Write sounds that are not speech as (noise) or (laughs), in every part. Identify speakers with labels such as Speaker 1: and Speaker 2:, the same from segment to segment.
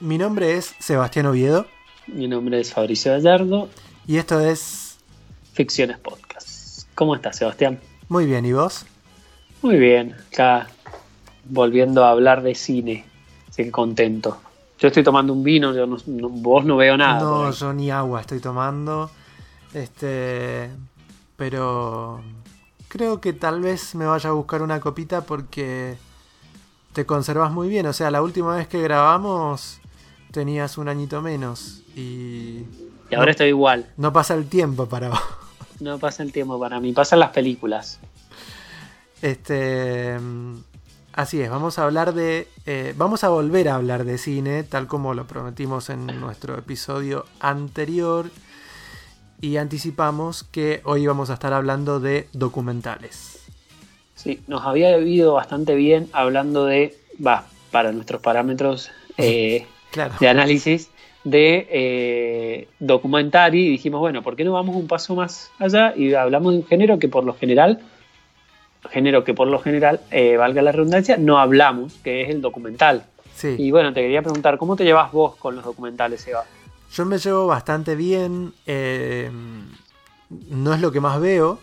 Speaker 1: Mi nombre es Sebastián Oviedo.
Speaker 2: Mi nombre es Fabricio Gallardo.
Speaker 1: Y esto es
Speaker 2: Ficciones Podcast. ¿Cómo estás, Sebastián?
Speaker 1: Muy bien, ¿y vos?
Speaker 2: Muy bien, acá volviendo a hablar de cine. Así que contento. Yo estoy tomando un vino, yo vos no veo nada.
Speaker 1: No, yo ni agua estoy tomando. Este. Pero. Creo que tal vez me vaya a buscar una copita porque te conservas muy bien. O sea, la última vez que grabamos tenías un añito menos y...
Speaker 2: Y ahora estoy igual.
Speaker 1: No pasa el tiempo para vos. (laughs)
Speaker 2: No pasa el tiempo para mí, pasan las películas.
Speaker 1: Este... Así es, vamos a hablar de... Eh, vamos a volver a hablar de cine, tal como lo prometimos en nuestro episodio anterior. Y anticipamos que hoy vamos a estar hablando de documentales.
Speaker 2: Sí, nos había ido bastante bien hablando de, va, para nuestros parámetros eh, (laughs) de análisis, de eh, documental y dijimos, bueno, ¿por qué no vamos un paso más allá y hablamos de un género que por lo general, género que por lo general, eh, valga la redundancia, no hablamos, que es el documental. Sí. Y bueno, te quería preguntar, ¿cómo te llevas vos con los documentales, Eva?
Speaker 1: Yo me llevo bastante bien, no es lo que más veo,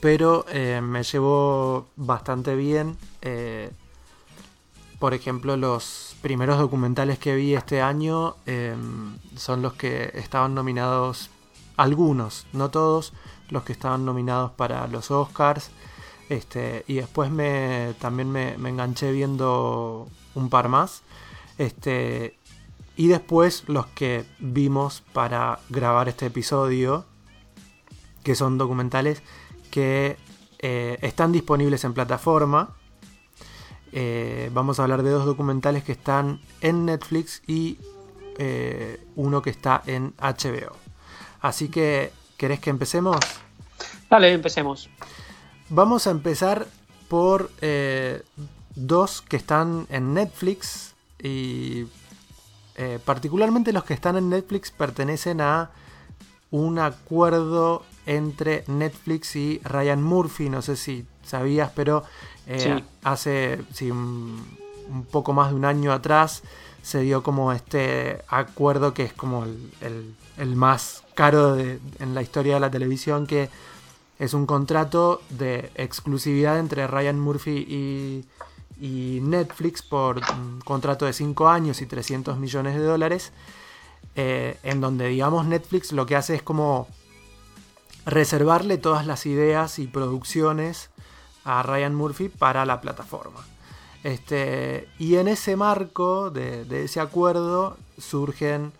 Speaker 1: pero eh, me llevó bastante bien. Por ejemplo, los primeros documentales que vi este año em, son los que estaban nominados, algunos, no todos, los que estaban nominados para los Oscars. Este, y después me, también me, enganché viendo un par más. Este, y después los que vimos para grabar este episodio, que son documentales que eh, están disponibles en plataforma. Eh, vamos a hablar de dos documentales que están en Netflix y eh, uno que está en HBO. Así que, ¿querés que empecemos?
Speaker 2: Dale, empecemos.
Speaker 1: Vamos a empezar por dos que están en Netflix y particularmente los que están en Netflix pertenecen a un acuerdo entre Netflix y Ryan Murphy, no sé si sabías, pero eh, hace un, poco más de un año atrás se dio como este acuerdo que es como el, más caro en la historia de la televisión, que es un contrato de exclusividad entre Ryan Murphy y, y Netflix por un contrato de 5 años y 300 millones de dólares, eh, en donde digamos Netflix lo que hace es como reservarle todas las ideas y producciones a Ryan Murphy para la plataforma. Este, y en ese marco de, ese acuerdo surgen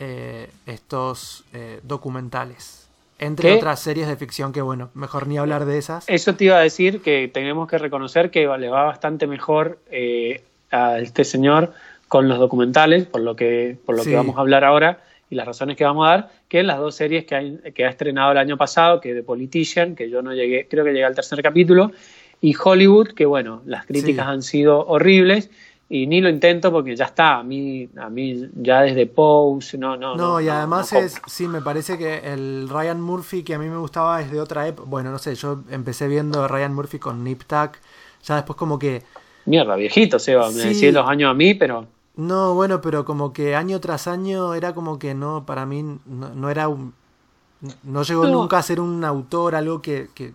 Speaker 1: eh, estos eh, documentales. Entre otras series de ficción que, bueno, mejor ni hablar de esas.
Speaker 2: Eso te iba a decir que tenemos que reconocer que le va bastante mejor eh, a este señor con los documentales, por lo que, por lo que vamos a hablar ahora, y las razones que vamos a dar, que las dos series que, que ha estrenado el año pasado, que The Politician, que yo no llegué, creo que llegué al tercer capítulo, y Hollywood, que bueno, las críticas han sido horribles y ni lo intento porque ya está, a mí, a mí ya desde Pose, no, no.
Speaker 1: No, y además es, sí, me parece que el Ryan Murphy que a mí me gustaba es de otra época, bueno, no sé, yo empecé viendo Ryan Murphy con Nip Tuck, ya después como que...
Speaker 2: Mierda, viejito, Seba, me decía los años a mí, pero...
Speaker 1: No, bueno, pero como que año tras año era como que no, para mí no, era un... No llegó nunca a ser un autor, algo que... que,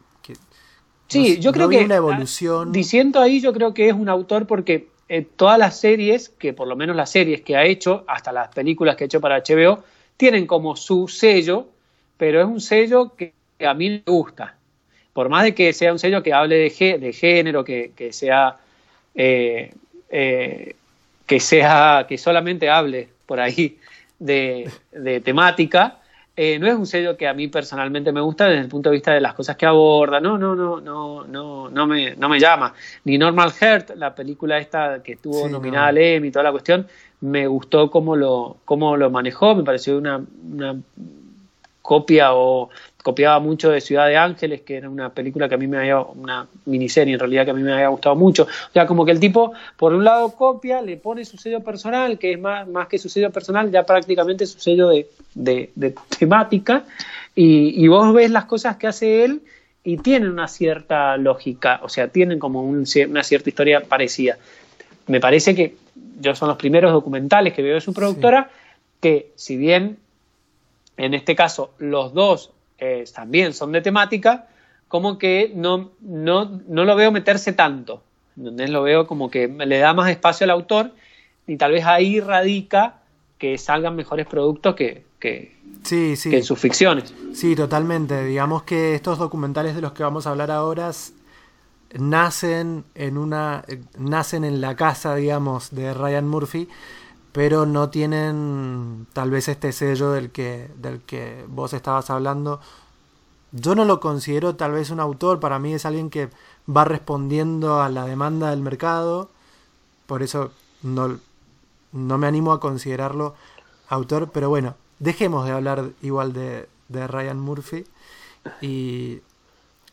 Speaker 2: sí, yo creo que...
Speaker 1: Una evolución.
Speaker 2: Diciendo ahí, yo creo que es un autor porque eh, todas las series, que por lo menos las series que ha hecho, hasta las películas que ha hecho para HBO, tienen como su sello, pero es un sello que, a mí me gusta. Por más de que sea un sello que hable de, de género, que, que sea... Eh, eh, que sea, que solamente hable por ahí de, temática, eh, no es un sello que a mí personalmente me gusta desde el punto de vista de las cosas que aborda, no, no, no, no, no, no me, no me llama. Ni Normal Heart, la película esta que estuvo nominada al Emmy y toda la cuestión, me gustó cómo lo, cómo lo manejó, me pareció una, una copia o copiaba mucho de Ciudad de Ángeles, que era una película que a mí me había, una miniserie en realidad que a mí me había gustado mucho. O sea, como que el tipo, por un lado, copia, le pone su sello personal, que es más, más que su sello personal, ya prácticamente su sello de, de, temática, y, y, vos ves las cosas que hace él y tienen una cierta lógica, o sea, tienen como una cierta historia parecida. me parece que yo son los primeros documentales que veo de su productora, que si bien en este caso los dos eh, también son de temática, como que no, no, no lo veo meterse tanto. ¿entendés? Lo veo como que le da más espacio al autor y tal vez ahí radica que salgan mejores productos que, que,
Speaker 1: Sí, sí.
Speaker 2: que en sus ficciones.
Speaker 1: Sí, totalmente. Digamos que estos documentales de los que vamos a hablar ahora nacen en una eh, nacen en la casa, digamos, de Ryan Murphy, pero no tienen tal vez este sello del que del que vos estabas hablando. Yo no lo considero tal vez un autor, para mí es alguien que va respondiendo a la demanda del mercado, por eso no, no me animo a considerarlo autor, pero bueno, dejemos de hablar igual de, de Ryan Murphy y...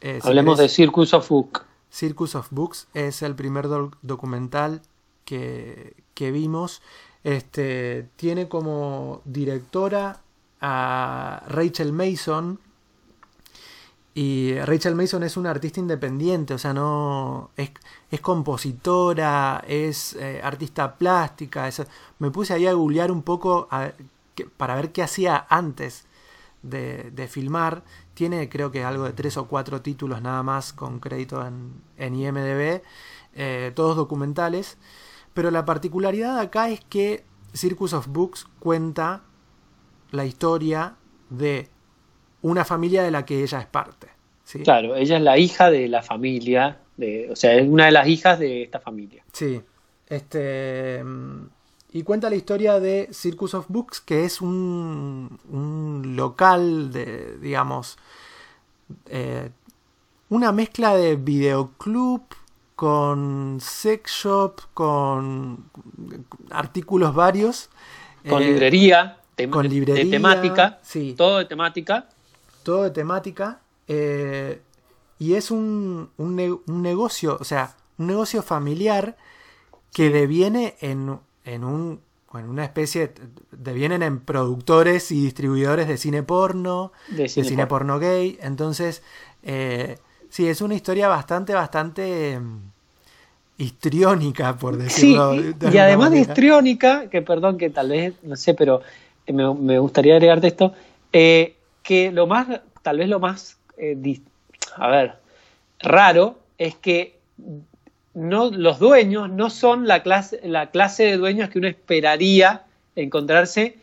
Speaker 1: eh, si
Speaker 2: Hablemos de Circus of Book.
Speaker 1: Circus of Books es el primer doc- documental que, que vimos. Este, tiene como directora a Rachel Mason. Y Rachel Mason es una artista independiente, o sea, no es, es compositora, es eh, artista plástica. me puse ahí a googlear un poco para ver qué hacía antes de, de filmar. Tiene creo que algo de tres o cuatro títulos nada más con crédito en, en IMDB, eh, todos documentales. Pero la particularidad acá es que Circus of Books cuenta la historia de una familia de la que ella es parte. ¿sí?
Speaker 2: Claro, ella es la hija de la familia, de, o sea, es una de las hijas de esta familia.
Speaker 1: Sí. Este. Y cuenta la historia de Circus of Books, que es un, un local de, digamos, eh, una mezcla de videoclub con sex shop, con artículos varios.
Speaker 2: Con
Speaker 1: eh,
Speaker 2: librería, tem-
Speaker 1: con librería,
Speaker 2: de temática,
Speaker 1: sí.
Speaker 2: todo de temática.
Speaker 1: todo de temática. eh, y es un, un ne- un negocio, o sea, un negocio familiar que deviene en, en un en una especie, devienen en productores y distribuidores de cine porno,
Speaker 2: De
Speaker 1: de
Speaker 2: cine
Speaker 1: cine,
Speaker 2: porno.
Speaker 1: porno gay. Entonces, eh, sí, es una historia bastante, bastante mm, histriónica, por
Speaker 2: Sí,
Speaker 1: decirlo
Speaker 2: y,
Speaker 1: de
Speaker 2: y además de histriónica, que perdón, que tal vez, no sé, pero eh, me, me gustaría agregarte esto, eh, que lo más, tal vez lo más, eh, a ver, raro es que no, los dueños no son la clase, la clase de dueños que uno esperaría encontrarse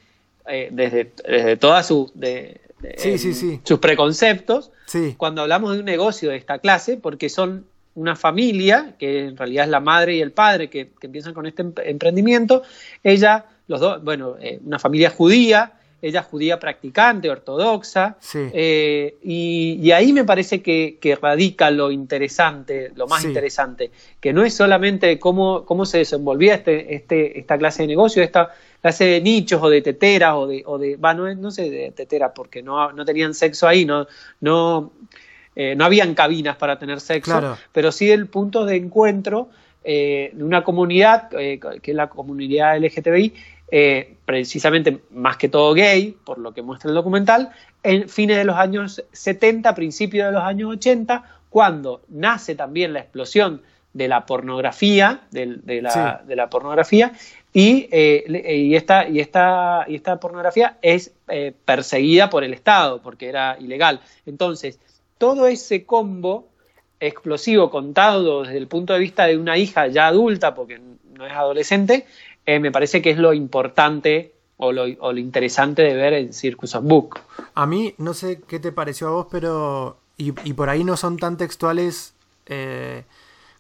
Speaker 2: eh, desde, desde todas sus de- de-
Speaker 1: Sí, sí, sí.
Speaker 2: sus preconceptos
Speaker 1: Sí,
Speaker 2: cuando hablamos de un negocio de esta clase, porque son una familia, que en realidad es la madre y el padre que, que empiezan con este em- emprendimiento, ella, los dos, bueno, eh, una familia judía, ella judía practicante, ortodoxa,
Speaker 1: Sí.
Speaker 2: eh, y, y ahí me parece que, que radica lo interesante, lo más
Speaker 1: Sí.
Speaker 2: interesante, que no es solamente cómo, cómo se desenvolvía este, este, esta clase de negocio, esta clase de nichos o de teteras o de, o de no, no sé de teteras porque no, no tenían sexo ahí, no, no, eh, no habían cabinas para tener sexo,
Speaker 1: Claro.
Speaker 2: pero sí el punto de encuentro eh, de una comunidad, eh, que es la comunidad LGTBI, eh, precisamente más que todo gay, por lo que muestra el documental, en fines de los años 70, principios de los años 80, cuando nace también la explosión de la pornografía, de, la,
Speaker 1: Sí.
Speaker 2: de la pornografía, y, eh, y, esta, y, esta, y esta pornografía es eh, perseguida por el Estado, porque era ilegal. Entonces, todo ese combo explosivo contado desde el punto de vista de una hija ya adulta, porque no es adolescente, eh, me parece que es lo importante o lo, o lo interesante de ver en Circus of Book.
Speaker 1: A mí, no sé qué te pareció a vos, pero. Y, y por ahí no son tan textuales eh,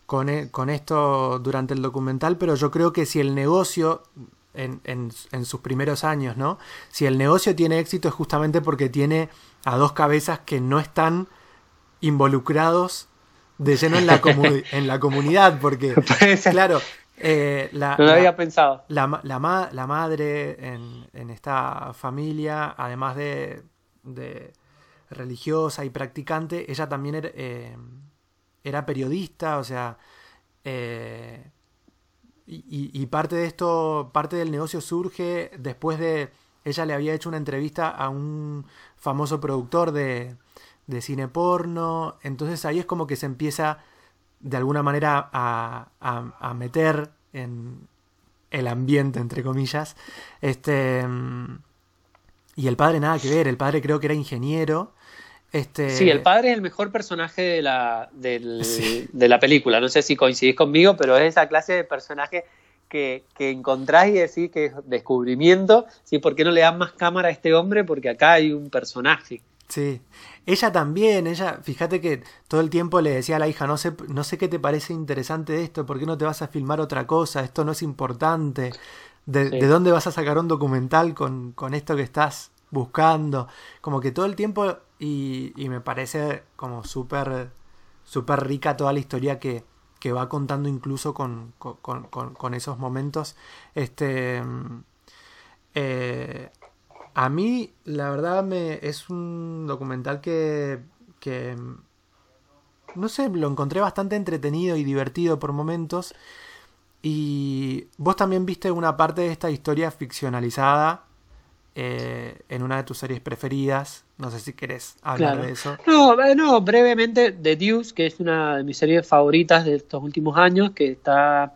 Speaker 1: con, e- con esto durante el documental, pero yo creo que si el negocio, en, en- en sus primeros años, ¿no? Si el negocio tiene éxito es justamente porque tiene a dos cabezas que no están involucrados de lleno en la, (laughs) en la comunidad, porque, claro, eh, la,
Speaker 2: No lo
Speaker 1: la-
Speaker 2: había pensado.
Speaker 1: la, la, la madre en, en esta familia, además de, de religiosa y practicante, ella también era, eh, era periodista, o sea, eh, y, y- y parte de esto, parte del negocio surge después de, ella le había hecho una entrevista a un famoso productor de, de cine porno, entonces ahí es como que se empieza de alguna manera a, a- a meter en el ambiente, entre comillas. Este, mm, y el padre nada que ver, el padre creo que era ingeniero. Este...
Speaker 2: Sí, el padre es el mejor personaje de la, (laughs) de la película. No sé si coincidís conmigo, pero es esa clase de personaje que, que encontrás y decís que es descubrimiento. ¿sí? ¿Por qué no le dan más cámara a este hombre? Porque acá hay un personaje.
Speaker 1: Sí, ella también, ella, fíjate que todo el tiempo le decía a la hija, no sé, no sé qué te parece interesante esto, ¿por qué no te vas a filmar otra cosa? Esto no es importante. ¿De, dónde vas a sacar un documental con, con, esto que estás buscando? Como que todo el tiempo, y, y me parece como súper súper rica toda la historia que, que va contando incluso con, con, con, esos momentos. Este, eh, a mí, la verdad, me, es un documental que, que, no sé, lo encontré bastante entretenido y divertido por momentos. Y vos también viste una parte de esta historia ficcionalizada eh, en una de tus series preferidas. No sé si querés hablar de eso.
Speaker 2: No, eh, no, brevemente, The Deuce, que es una de mis series favoritas de estos últimos años, que está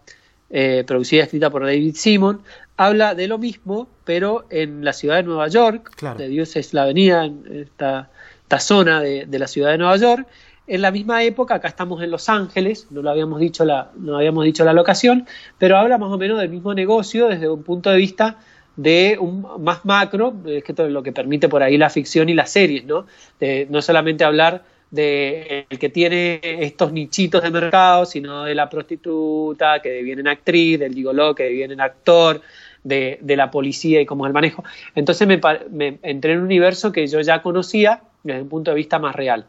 Speaker 2: eh, producida y escrita por David Simon habla de lo mismo, pero en la ciudad de Nueva York. De Dios es la avenida, en esta, esta zona de, la ciudad de Nueva York. En la misma época, acá estamos en Los Ángeles, no lo habíamos dicho la, no habíamos dicho la locación, pero habla más o menos del mismo negocio desde un punto de vista de un más macro, es que todo lo que permite por ahí la ficción y las series, ¿no? De no solamente hablar de el que tiene estos nichitos de mercado, sino de la prostituta que deviene en actriz, del gigoló que deviene en actor, de, la policía y cómo es el manejo. Entonces me, entré en un universo que yo ya conocía desde un punto de vista más real.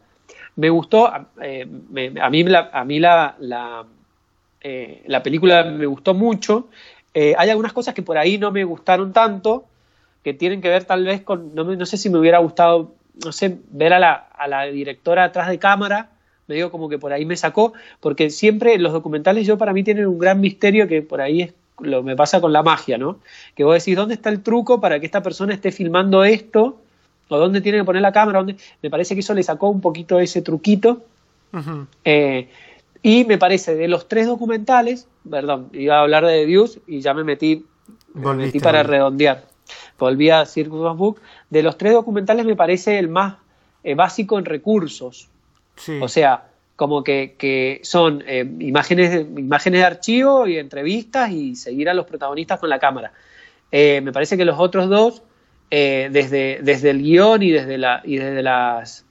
Speaker 2: Me gustó, eh, a mí, la, a la, la, eh, la película me gustó mucho. Eh, hay algunas cosas que por ahí no me gustaron tanto, que tienen que ver tal vez con, no, no sé si me hubiera gustado, no sé, ver a la, a la directora atrás de cámara, me digo como que por ahí me sacó, porque siempre los documentales yo para mí tienen un gran misterio que por ahí es lo me pasa con la magia, ¿no? Que vos decís, ¿dónde está el truco para que esta persona esté filmando esto? ¿O dónde tiene que poner la cámara? ¿Dónde? Me parece que eso le sacó un poquito ese truquito. Eh, y me parece, de los tres documentales, perdón, iba a hablar de Dios y ya me metí, metí para redondear. Volví a Circus of Book. De los tres documentales me parece el más eh, básico en recursos. O sea, como que, son eh, imágenes, de, imágenes de archivo y entrevistas y seguir a los protagonistas con la cámara. Eh, me parece que los otros dos, eh, desde, desde el guion y desde, la, y desde, las,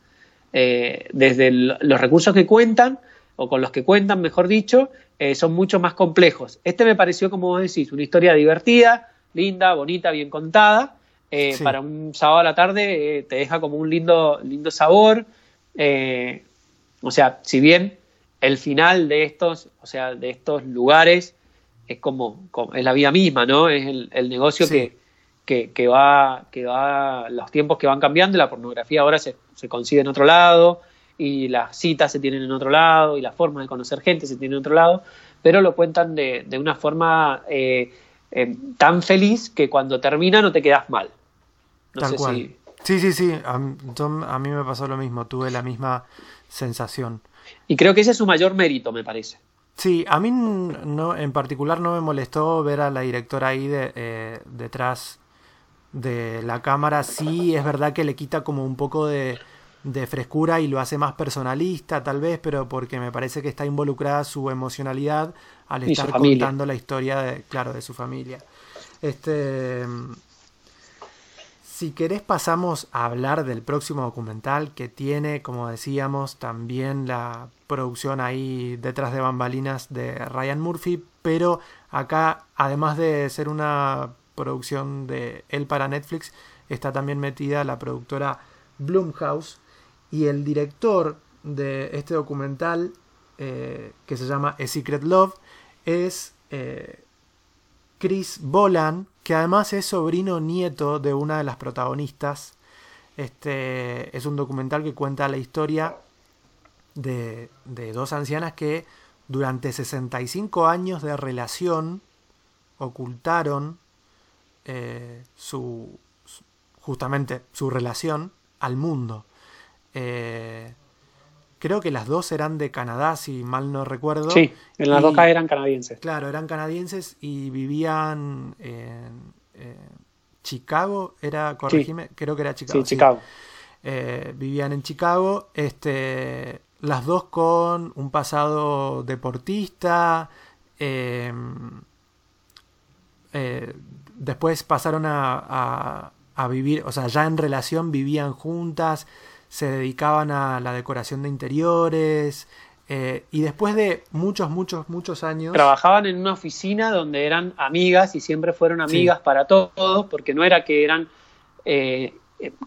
Speaker 2: desde los recursos que cuentan, o con los que cuentan, mejor dicho, son mucho más complejos. Este me pareció, como vos decís, una historia divertida, linda, bonita, bien contada. Para un sábado a la tarde te deja como un lindo, lindo sabor. O sea, si bien el final de estos, o sea, de estos lugares es como, es la vida misma, ¿no? Es el, negocio que, que, va, que va, los tiempos que van cambiando, la pornografía ahora se, se consigue en otro lado, y las citas se tienen en otro lado, y la forma de conocer gente se tiene en otro lado, pero lo cuentan de, de una forma eh, eh, tan feliz que cuando termina no te quedas mal.
Speaker 1: No sé Si... Sí, sí, sí, a, a mí me pasó lo mismo, tuve la misma sensación.
Speaker 2: Y creo que ese es su mayor mérito, me parece.
Speaker 1: Sí, a mí no, en particular no me molestó ver a la directora ahí de, eh, detrás de la cámara. Sí, es verdad que le quita como un poco de, de, frescura y lo hace más personalista, tal vez, pero porque me parece que está involucrada su emocionalidad al estar contando la historia, de, claro, de su familia. Este, si querés pasamos a hablar del próximo documental que tiene, como decíamos, también la producción ahí detrás de bambalinas de Ryan Murphy, pero acá, además de ser una producción de él para Netflix, está también metida la productora Blumhouse y el director de este documental, eh, que se llama A Secret Love, es eh, Chris Bolan, que además es sobrino nieto de una de las protagonistas. Este es un documental que cuenta la historia de, dos ancianas que durante 65 años de relación ocultaron eh, su, justamente su relación al mundo. Eh, creo que las dos eran de Canadá, si mal no recuerdo.
Speaker 2: Sí, en las dos eran canadienses.
Speaker 1: Claro, eran canadienses y vivían en Chicago, era, corregime, creo que era Chicago.
Speaker 2: Sí, Chicago.
Speaker 1: Eh, vivían en Chicago, este, las dos con un pasado deportista. Eh, eh, después pasaron a, a, vivir, o sea, ya en relación vivían juntas, se dedicaban a la decoración de interiores. y después de muchos, muchos, muchos años...
Speaker 2: Trabajaban en una oficina donde eran amigas y siempre fueron amigas para todos, porque no era que eran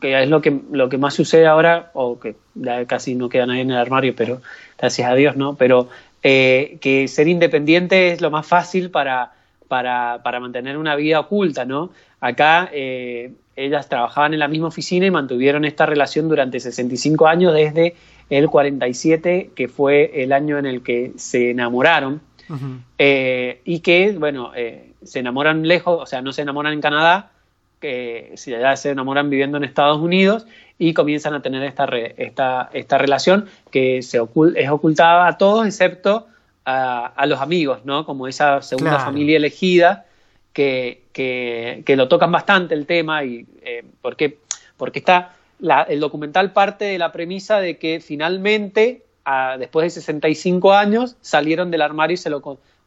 Speaker 2: que es lo que, lo que más sucede ahora, o que ya casi no queda nadie en el armario, pero gracias a Dios, ¿no? Pero eh, que ser independiente es lo más fácil para, para, para mantener una vida oculta, ¿no? Acá eh, ellas trabajaban en la misma oficina y mantuvieron esta relación durante 65 años, desde el 47, que fue el año en el que se enamoraron, eh, y que, bueno, se enamoran lejos, o sea, no se enamoran en Canadá, que ya se enamoran viviendo en Estados Unidos y comienzan a tener esta, esta, esta relación que se es ocultada a todos excepto a, los amigos, ¿no? Como esa segunda familia elegida que, que, lo tocan bastante el tema y eh, porque, porque está el documental parte de la premisa de que finalmente, después de 65 años, salieron del armario y se lo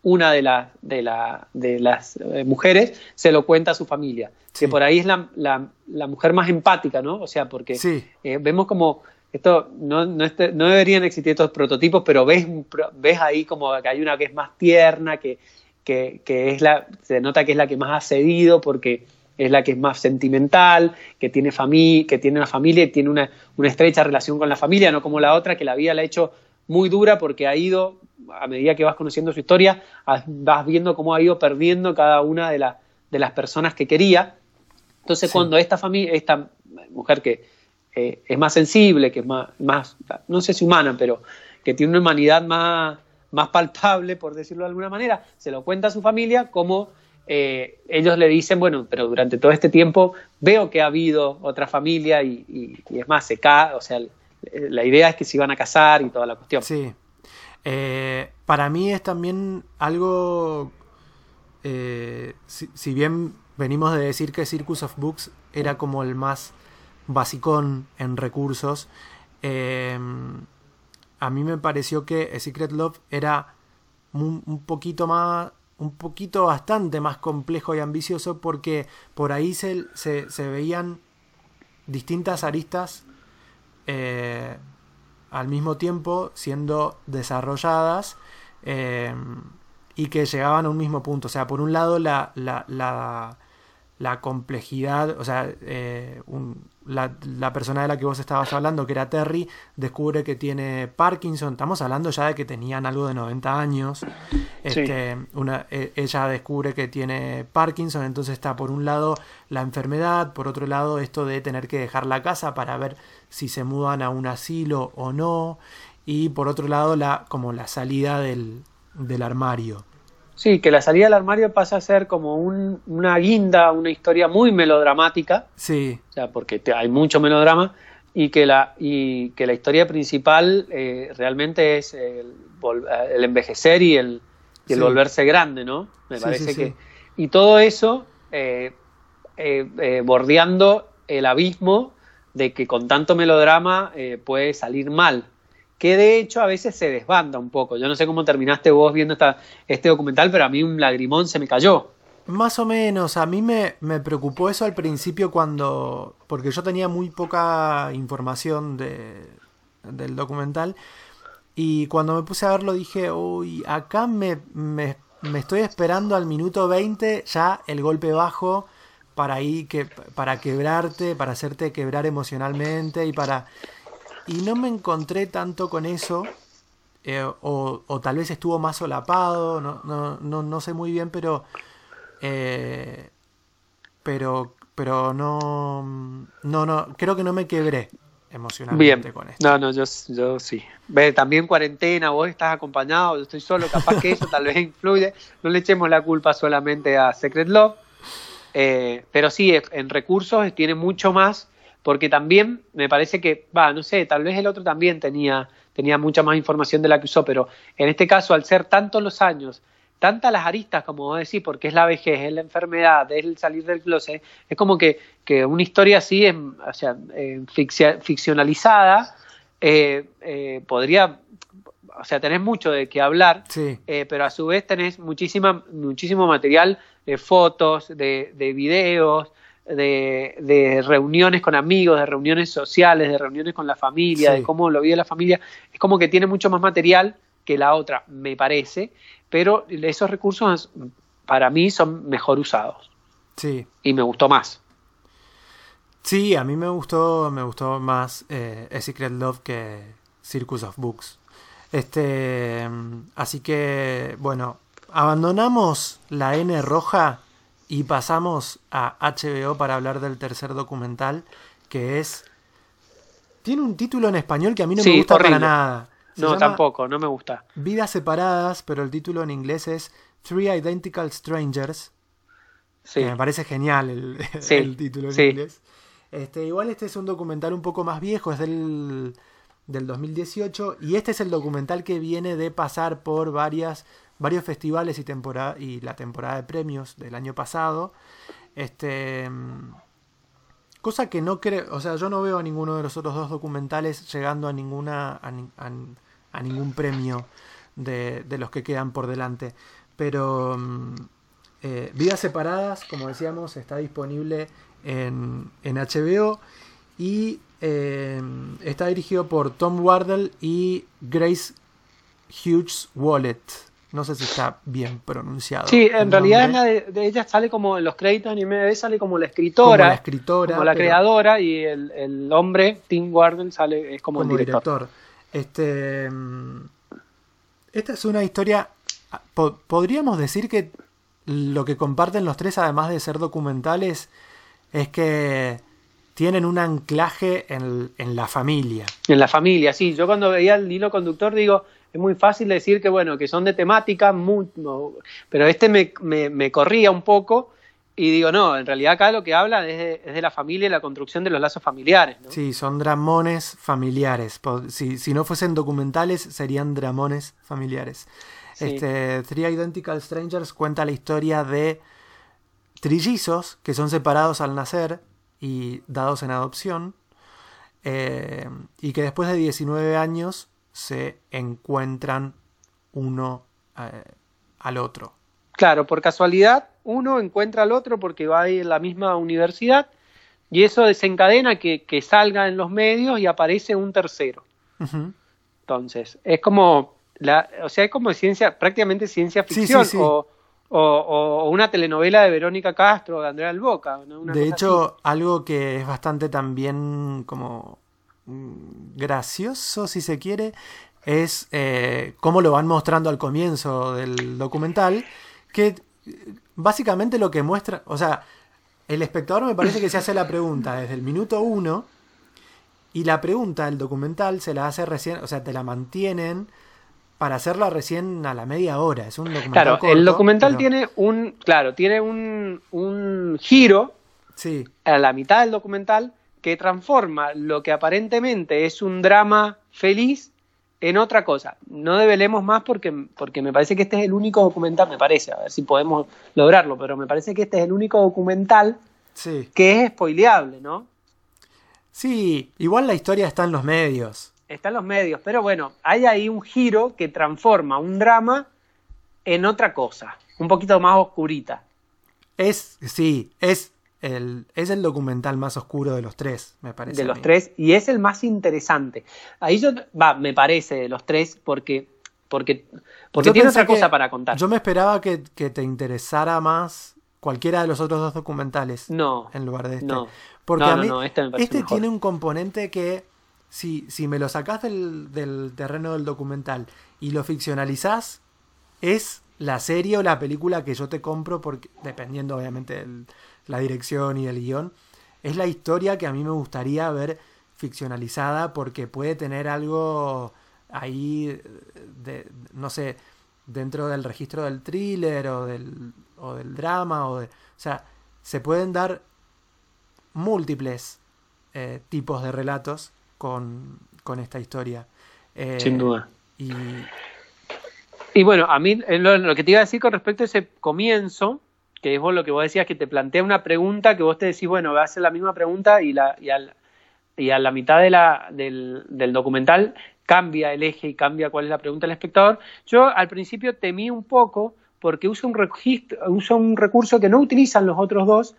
Speaker 2: una de, de, de las eh, mujeres se lo cuenta a su familia. Que por ahí es la, la, mujer más empática, ¿no? O sea, porque eh, vemos como esto no, no, no, deberían existir estos prototipos, pero ves, ves ahí como que hay una que es más tierna, que, que, que es la, se nota que es la que más ha cedido porque es la que es más sentimental, que tiene, familia, que tiene una familia y tiene una, una, estrecha relación con la familia, no como la otra que la vida la ha hecho muy dura porque ha ido, a medida que vas conociendo su historia, vas viendo cómo ha ido perdiendo cada una de, de las personas que quería. Entonces, cuando esta familia, esta mujer que eh, es más sensible, que es más, más, no sé si humana, pero que tiene una humanidad más, más palpable, por decirlo de alguna manera, se lo cuenta a su familia como eh, ellos le dicen, bueno, pero durante todo este tiempo veo que ha habido otra familia y, es más, se cae, o sea, la idea es que se iban a casar y toda la cuestión.
Speaker 1: Sí. Eh, para mí es también algo, si, bien venimos de decir que Circus of Books era como el más basicón en recursos. A mí me pareció que Secret Love era un, poquito más, un poquito bastante más complejo y ambicioso porque por ahí se, se, veían distintas aristas eh, al mismo tiempo siendo desarrolladas. Em, y que llegaban a un mismo punto. O sea, por un lado la, la, la complejidad, o sea, eh, la, persona de la que vos estabas hablando, que era Terry, descubre que tiene Parkinson, estamos hablando ya de que tenían algo de 90 años, este, una, e, ella descubre que tiene Parkinson, entonces está por un lado la enfermedad, por otro lado esto de tener que dejar la casa para ver si se mudan a un asilo o no, y por otro lado la, como la salida del, del armario.
Speaker 2: Sí, que la salida del armario pasa a ser como una guinda, una historia muy melodramática.
Speaker 1: Sí.
Speaker 2: O sea, porque hay mucho melodrama y que la, y que la historia principal eh, realmente es el, envejecer y el, el volverse grande, ¿no? Me parece que. Y todo eso eh, eh, bordeando el abismo de que con tanto melodrama puede salir mal que de hecho a veces se desbanda un poco. Yo no sé cómo terminaste vos viendo esta, este documental, pero a mí un lagrimón se me cayó.
Speaker 1: Más o menos, a mí me, me preocupó eso al principio cuando, porque yo tenía muy poca información de, del documental, y cuando me puse a verlo dije, uy, acá me, me, me estoy esperando al minuto 20 ya el golpe bajo para, ir que, para quebrarte, para hacerte quebrar emocionalmente y para y no me encontré tanto con eso. Eh, o, tal vez estuvo más solapado, no, no, no, no sé muy bien, pero. Eh, pero. Pero no. No, no. Creo que no me quebré emocionalmente con esto.
Speaker 2: No, no, yo, yo sí. Ve, también cuarentena, vos estás acompañado, yo estoy solo, capaz que eso tal vez influye. No le echemos la culpa solamente a Secret Love. Eh, pero sí, en recursos tiene mucho más porque también me parece que, va, no sé, tal vez el otro también tenía, tenía mucha más información de la que usó, pero en este caso, al ser tantos los años, tantas las aristas, como vos decís, porque es la vejez, es la enfermedad, es el salir del closet, es como que, que una historia así, en, o sea, ficcionalizada, eh, eh, podría o sea, tenés mucho de qué hablar, eh, pero a su vez tenés muchísima, muchísimo material de fotos, de, de videos, de, reuniones con amigos, de reuniones sociales, de reuniones con la familia, de cómo lo vive la familia. Es como que tiene mucho más material que la otra, me parece, pero esos recursos para mí son mejor usados.
Speaker 1: Sí.
Speaker 2: Y me gustó más.
Speaker 1: Sí, a mí me gustó, me gustó más eh, Secret Love que Circus of Books. Este, así que, bueno, abandonamos la N roja y pasamos a HBO para hablar del tercer documental, que es... Tiene un título en español que a mí no me gusta para nada.
Speaker 2: no, tampoco, no me gusta.
Speaker 1: Vidas separadas, pero el título en inglés es Three Identical Strangers. Sí. me parece genial el, (laughs) título en inglés. Este, igual este es un documental un poco más viejo, es del del 2018 y este es el documental que viene de pasar por varias, varios festivales y, temporada, y la temporada de premios del año pasado. Este, cosa que no creo, o sea, yo no veo a ninguno de los otros dos documentales llegando a ninguna a, ningún premio de, los que quedan por delante. Pero mm, eh, Vidas Separadas, como decíamos, está disponible en, en HBO y eh, está dirigido por Tom Wardle y Grace Hughes Wallet. No sé si está bien pronunciado.
Speaker 2: Sí, en realidad de, ella sale como en los créditos en IMDb sale como la escritora. Como la
Speaker 1: escritora.
Speaker 2: Como la creadora y el, hombre, Tim Wardle, sale es como, el director.
Speaker 1: Este, esta es una historia. podríamos decir que lo que comparten los tres, además de ser documentales, es que tienen un anclaje en, la familia.
Speaker 2: En la familia, sí. Yo cuando veía el hilo conductor digo, es muy fácil decir que bueno, que son de temática, muy, pero este me, corría un poco y digo, no, en realidad acá lo que habla es de, la familia y la construcción de los lazos familiares.
Speaker 1: Sí, son dramones familiares. Si, si, no fuesen documentales, serían dramones familiares. Este, Three Identical Strangers cuenta la historia de trillizos que son separados al nacer y dados en adopción, eh, y que después de 19 años se encuentran uno eh, al otro.
Speaker 2: Claro, por casualidad uno encuentra al otro porque va a ir a la misma universidad y eso desencadena que, salga en los medios y aparece un tercero. Entonces, es como, la, o sea, es como ciencia, prácticamente ciencia ficción o o, una telenovela de Verónica Castro, de Andrea Alboca.
Speaker 1: de hecho, algo que es bastante también como gracioso, si se quiere, es eh, cómo lo van mostrando al comienzo del documental, que básicamente lo que muestra, o sea, el espectador me parece que se hace la pregunta desde el minuto uno y la pregunta del documental se la hace recién, o sea, te la mantienen para hacerla recién a la media hora. Es un documental.
Speaker 2: Claro, el documental tiene un. Claro, tiene un, un giro
Speaker 1: sí.
Speaker 2: a la mitad del documental que transforma lo que aparentemente es un drama feliz en otra cosa. No develemos más porque, porque me parece que este es el único documental, me parece, a ver si podemos lograrlo, pero me parece que este es el único documental que es spoileable, ¿no?
Speaker 1: Sí, igual la historia está en los medios
Speaker 2: están los medios, pero bueno, hay ahí un giro que transforma un drama en otra cosa, un poquito más oscurita.
Speaker 1: Es, sí, es el, es el documental más oscuro de los tres, me parece.
Speaker 2: De los tres, y es el más interesante. Ahí yo, va, me parece de los tres, porque, porque, porque tiene otra cosa para contar.
Speaker 1: Yo me esperaba que, te interesara más cualquiera de los otros dos documentales.
Speaker 2: No.
Speaker 1: En lugar de este.
Speaker 2: No.
Speaker 1: Porque a mí, este, este tiene un componente que si, si me lo sacás del, terreno del documental y lo ficcionalizás, es la serie o la película que yo te compro, porque, dependiendo obviamente de la dirección y el guion, es la historia que a mí me gustaría ver ficcionalizada porque puede tener algo ahí, de, no sé, dentro del registro del thriller o del, o del drama, o, de, o sea, se pueden dar múltiples eh, tipos de relatos con, con esta historia.
Speaker 2: Eh, Sin duda. Y, bueno, a mí lo, que te iba a decir con respecto a ese comienzo, que es vos lo que vos decías, que te plantea una pregunta que vos te decís, bueno, va a hacer la misma pregunta y, la, y, al, y a la mitad del, del documental cambia el eje y cambia cuál es la pregunta del espectador. Yo al principio temí un poco porque usa un, registro, usa un recurso que no utilizan los otros dos,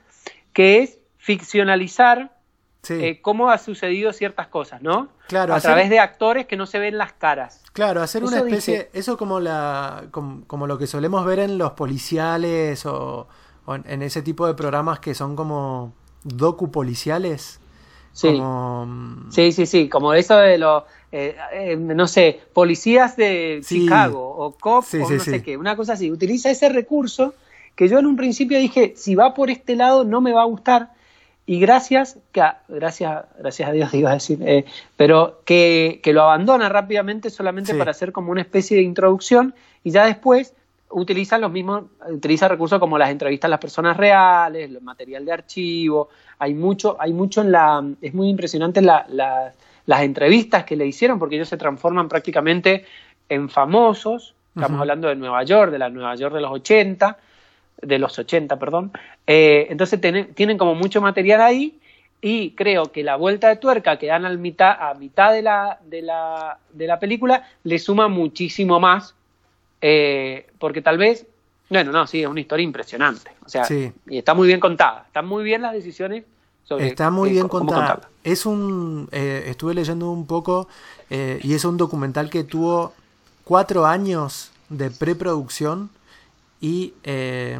Speaker 2: que es ficcionalizar eh, cómo ha sucedido ciertas cosas, ¿no?
Speaker 1: Claro,
Speaker 2: a través de actores que no se ven las caras.
Speaker 1: Claro, hacer una especie, eso como la, como, lo que solemos ver en los policiales o, en, ese tipo de programas que son como docu policiales.
Speaker 2: Sí. sí, sí, sí, como eso de los eh, eh, no sé, policías de Chicago o cops o no sé qué, una cosa así. Utiliza ese recurso que yo en un principio dije, si va por este lado no me va a gustar. Y gracias, que, gracias, gracias a Dios (laughs) iba a decir, eh, pero que, lo abandona rápidamente solamente para hacer como una especie de introducción y ya después utiliza los mismos, utiliza recursos como las entrevistas a las personas reales, el material de archivo, hay mucho, hay mucho en la, es muy impresionante la, la las entrevistas que le hicieron, porque ellos se transforman prácticamente en famosos, estamos hablando de Nueva York, de la Nueva York de los 80, de los 80, perdón, eh, entonces tienen como mucho material ahí y creo que la vuelta de tuerca que dan al mitad, a mitad de la, de la, de la película le suma muchísimo más, eh, porque tal vez, bueno, no, sí, es una historia impresionante, o sea, y está muy bien contada, están muy bien las decisiones
Speaker 1: Está muy bien contada. Es un, eh, estuve leyendo un poco eh, y es un documental que tuvo cuatro años de preproducción y eh,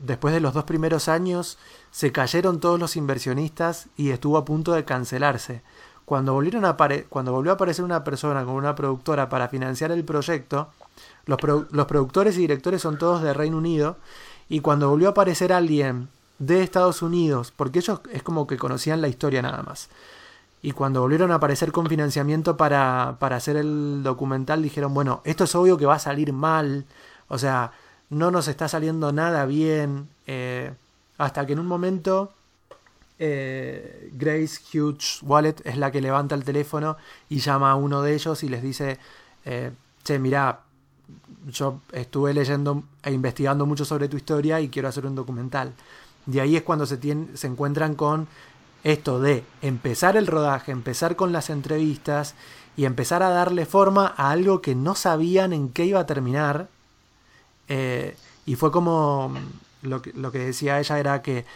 Speaker 1: después de los dos primeros años se cayeron todos los inversionistas y estuvo a punto de cancelarse. Cuando, volvieron a cuando volvió a aparecer una persona con una productora para financiar el proyecto, los, los productores y directores son todos de Reino Unido y cuando volvió a aparecer alguien de Estados Unidos, porque ellos es como que conocían la historia nada más. Y cuando volvieron a aparecer con financiamiento para, para hacer el documental, dijeron, bueno, esto es obvio que va a salir mal, o sea, no nos está saliendo nada bien, eh, hasta que en un momento eh, Grace Hughes Wallet es la que levanta el teléfono y llama a uno de ellos y les dice, eh, che, mira, yo estuve leyendo e investigando mucho sobre tu historia y quiero hacer un documental. De ahí es cuando se, se encuentran con esto de empezar el rodaje, empezar con las entrevistas y empezar a darle forma a algo que no sabían en qué iba a terminar. Eh, y fue como, lo que, decía ella era que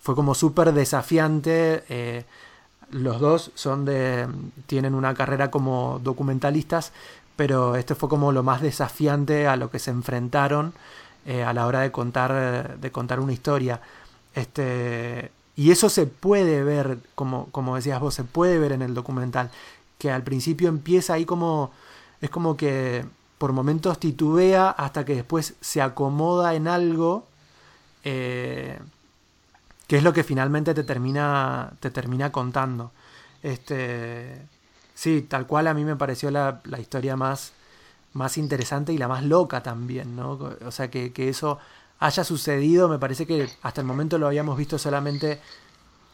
Speaker 1: fue como súper desafiante. Eh, los dos son de, tienen una carrera como documentalistas, pero este fue como lo más desafiante a lo que se enfrentaron eh, a la hora de contar, de contar una historia. Este, y eso se puede ver, como, como decías vos, se puede ver en el documental, que al principio empieza ahí como, es como que por momentos titubea hasta que después se acomoda en algo, eh, que es lo que finalmente te termina, te termina contando. Este, sí, tal cual a mí me pareció la, la historia más, más interesante y la más loca también, ¿no? O sea, que, que eso haya sucedido, me parece que hasta el momento lo habíamos visto solamente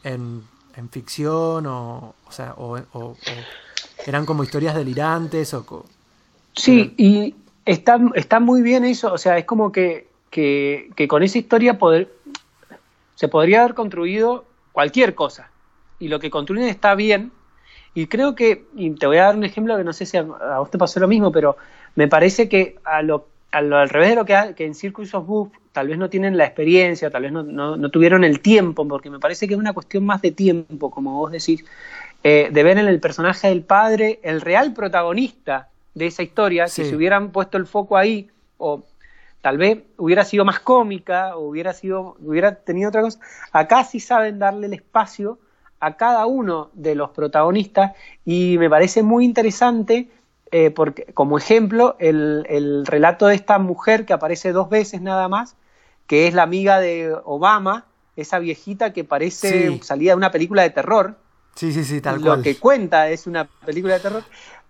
Speaker 1: en, en ficción o, o sea, o, eran como historias delirantes o...
Speaker 2: Sí, y está, está muy bien eso, o sea, es como que, que, con esa historia poder, se podría haber construido cualquier cosa y lo que construyen está bien y creo que, y te voy a dar un ejemplo que no sé si a, a vos te pasó lo mismo, pero me parece que a lo al, revés de lo que, que en Circus of Booth tal vez no tienen la experiencia, tal vez no, tuvieron el tiempo, porque me parece que es una cuestión más de tiempo, como vos decís, eh, de ver en el personaje del padre el real protagonista de esa historia, que si hubieran puesto el foco ahí, o tal vez hubiera sido más cómica, o hubiera, sido, hubiera tenido otra cosa, acá sí saben darle el espacio a cada uno de los protagonistas y me parece muy interesante eh, porque, como ejemplo, el, relato de esta mujer que aparece dos veces nada más, que es la amiga de Obama, esa viejita que parece salida de una película de terror.
Speaker 1: Sí, sí, sí, tal
Speaker 2: Lo que cuenta es una película de terror.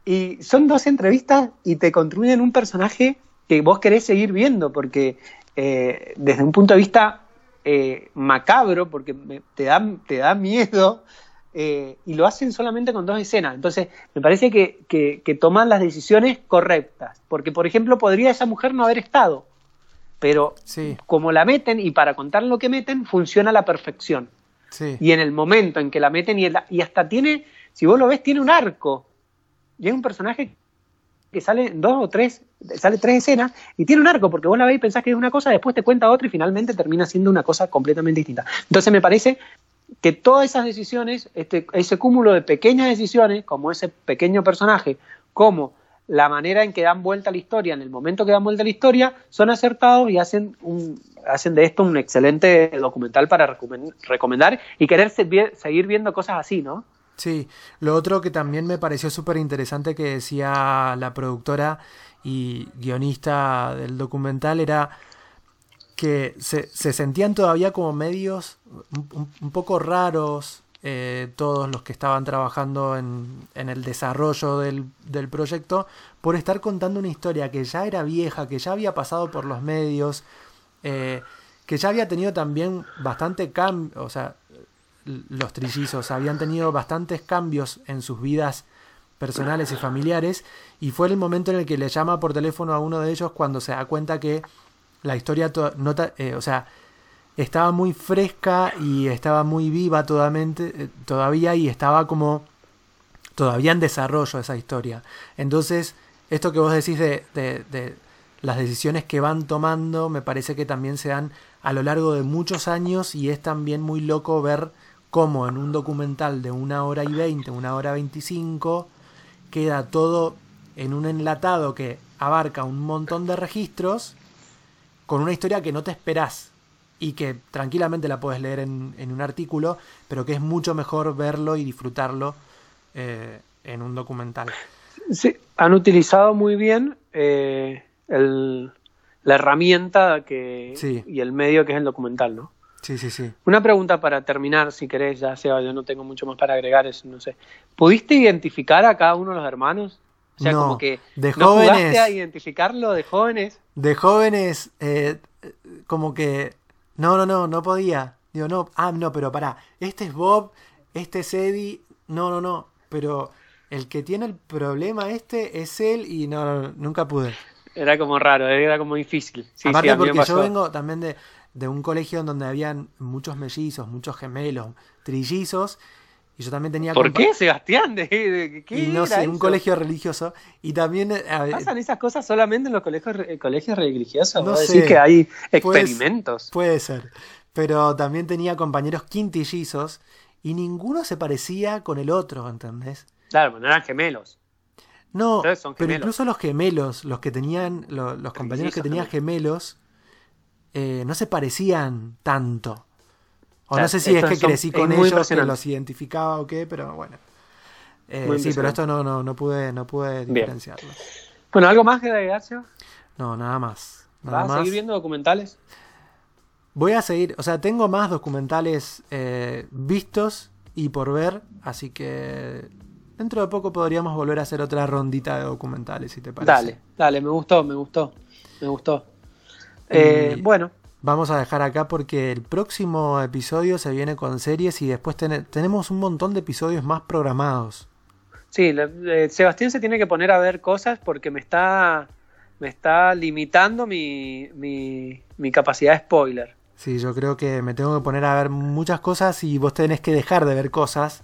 Speaker 2: Y son dos entrevistas y te construyen un personaje que vos querés seguir viendo, porque eh, desde un punto de vista eh, macabro porque te, da, te da miedo eh, y lo hacen solamente con dos escenas. Entonces, me parece que, que, toman las decisiones correctas. Porque, por ejemplo, podría esa mujer no haber estado. Pero como la meten y para contar lo que meten, funciona a la perfección. Y en el momento en que la meten y, y hasta tiene, si vos lo ves, tiene un arco. Y es un personaje que sale dos o tres, sale tres escenas y tiene un arco, porque vos la ves y pensás que es una cosa, después te cuenta otra y finalmente termina siendo una cosa completamente distinta. Entonces me parece que todas esas decisiones, este, ese cúmulo de pequeñas decisiones, como ese pequeño personaje, como la manera en que dan vuelta a la historia, en el momento que dan vuelta a la historia, son acertados y hacen, un, hacen de esto un excelente documental para recomendar y querer seguir viendo cosas así, ¿no?
Speaker 1: Sí, lo otro que también me pareció súper interesante que decía la productora y guionista del documental era que se, sentían todavía como medios un, poco raros eh, todos los que estaban trabajando en, el desarrollo del, proyecto por estar contando una historia que ya era vieja, que ya había pasado por los medios, eh, que ya había tenido también bastante cambio, o sea, los trillizos. Habían tenido bastantes cambios en sus vidas personales y familiares y fue el momento en el que le llama por teléfono a uno de ellos cuando se da cuenta que la historia no eh, o sea estaba muy fresca y estaba muy viva eh, todavía y estaba como todavía en desarrollo esa historia. Entonces esto que vos decís de, de, de las decisiones que van tomando me parece que también se dan a lo largo de muchos años y es también muy loco ver como en un documental de una hora y veinte, una hora veinticinco, queda todo en un enlatado que abarca un montón de registros con una historia que no te esperás y que tranquilamente la puedes leer en, un artículo, pero que es mucho mejor verlo y disfrutarlo eh, en un documental.
Speaker 2: Sí, han utilizado muy bien eh, la herramienta que, y el medio que es el documental, ¿no?
Speaker 1: Sí, sí, sí.
Speaker 2: Una pregunta para terminar, si querés, ya Seba, yo no tengo mucho más para agregar, eso no sé. ¿Pudiste identificar a cada uno de los hermanos? O sea, como que
Speaker 1: de ¿no jóvenes,
Speaker 2: a identificarlo de jóvenes.
Speaker 1: De jóvenes, eh, como que no, no, no, no podía. Digo, no, ah, no, pero pará, este es Bob, este es Eddie, no, no, no, pero el que tiene el problema este es él y no, nunca pude.
Speaker 2: Era como raro, era como difícil.
Speaker 1: Aparte porque yo vengo también de, de un colegio en donde habían muchos mellizos, muchos gemelos, trillizos. Y yo también tenía...
Speaker 2: ¿Por qué, Sebastián? ¿De, qué
Speaker 1: y no sé, un colegio religioso. Y también... Eh,
Speaker 2: ¿Pasan esas cosas solamente en los colegios, eh, colegios religiosos? No sé. que hay experimentos.
Speaker 1: Puede, ser. Pero también tenía compañeros quintillizos y ninguno se parecía con el otro, ¿entendés?
Speaker 2: Claro, no eran gemelos.
Speaker 1: No, pero incluso los gemelos, los que tenían, los, compañeros que tenían gemelos, eh, no se parecían tanto. O no sé si es que crecí con ellos, que los identificaba o qué, pero bueno. Eh, sí, pero esto no, no, no pude, no pude diferenciarlo.
Speaker 2: Bueno, ¿algo más que agregar,
Speaker 1: No, nada más.
Speaker 2: ¿Vas a seguir viendo documentales?
Speaker 1: Voy a seguir, o sea, tengo más documentales eh, vistos y por ver, así que dentro de poco podríamos volver a hacer otra rondita de documentales, si te parece.
Speaker 2: Dale, dale, me gustó, me gustó, me gustó. Eh, bueno.
Speaker 1: Vamos a dejar acá porque el próximo episodio se viene con series y después tenemos un montón de episodios más programados.
Speaker 2: Sí, Sebastián se tiene que poner a ver cosas porque me está, me está limitando mi, mi, mi capacidad de spoiler.
Speaker 1: Sí, yo creo que me tengo que poner a ver muchas cosas y vos tenés que dejar de ver cosas.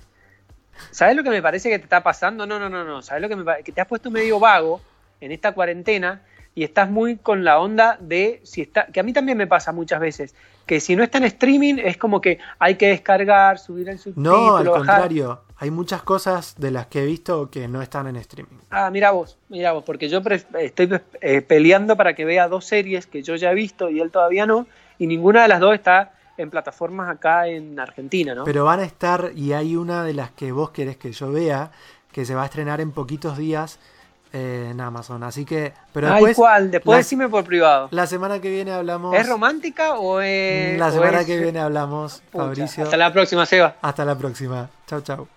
Speaker 2: ¿Sabes lo que me parece que te está pasando? No, no, no, no. ¿Sabes lo que me que te has puesto medio vago en esta cuarentena y estás muy con la onda de si está, que a mí también me pasa muchas veces, que si no está en streaming es como que hay que descargar, subir el subtítulo.
Speaker 1: No, al contrario, hay muchas cosas de las que he visto que no están en streaming.
Speaker 2: Ah, mira vos, mira vos, porque yo estoy eh, peleando para que vea dos series que yo ya he visto y él todavía no, y ninguna de las dos está en plataformas acá en Argentina, ¿no?
Speaker 1: Pero van a estar, y hay una de las que vos querés que yo vea, que se va a estrenar en poquitos días, en Amazon. Así que. Pero después,
Speaker 2: ¿cuál? Después decime por privado.
Speaker 1: La semana que viene hablamos.
Speaker 2: ¿Es romántica o es.?
Speaker 1: La semana que viene hablamos, Fabricio.
Speaker 2: Hasta la próxima, Seba.
Speaker 1: Hasta la próxima. Chau, chau.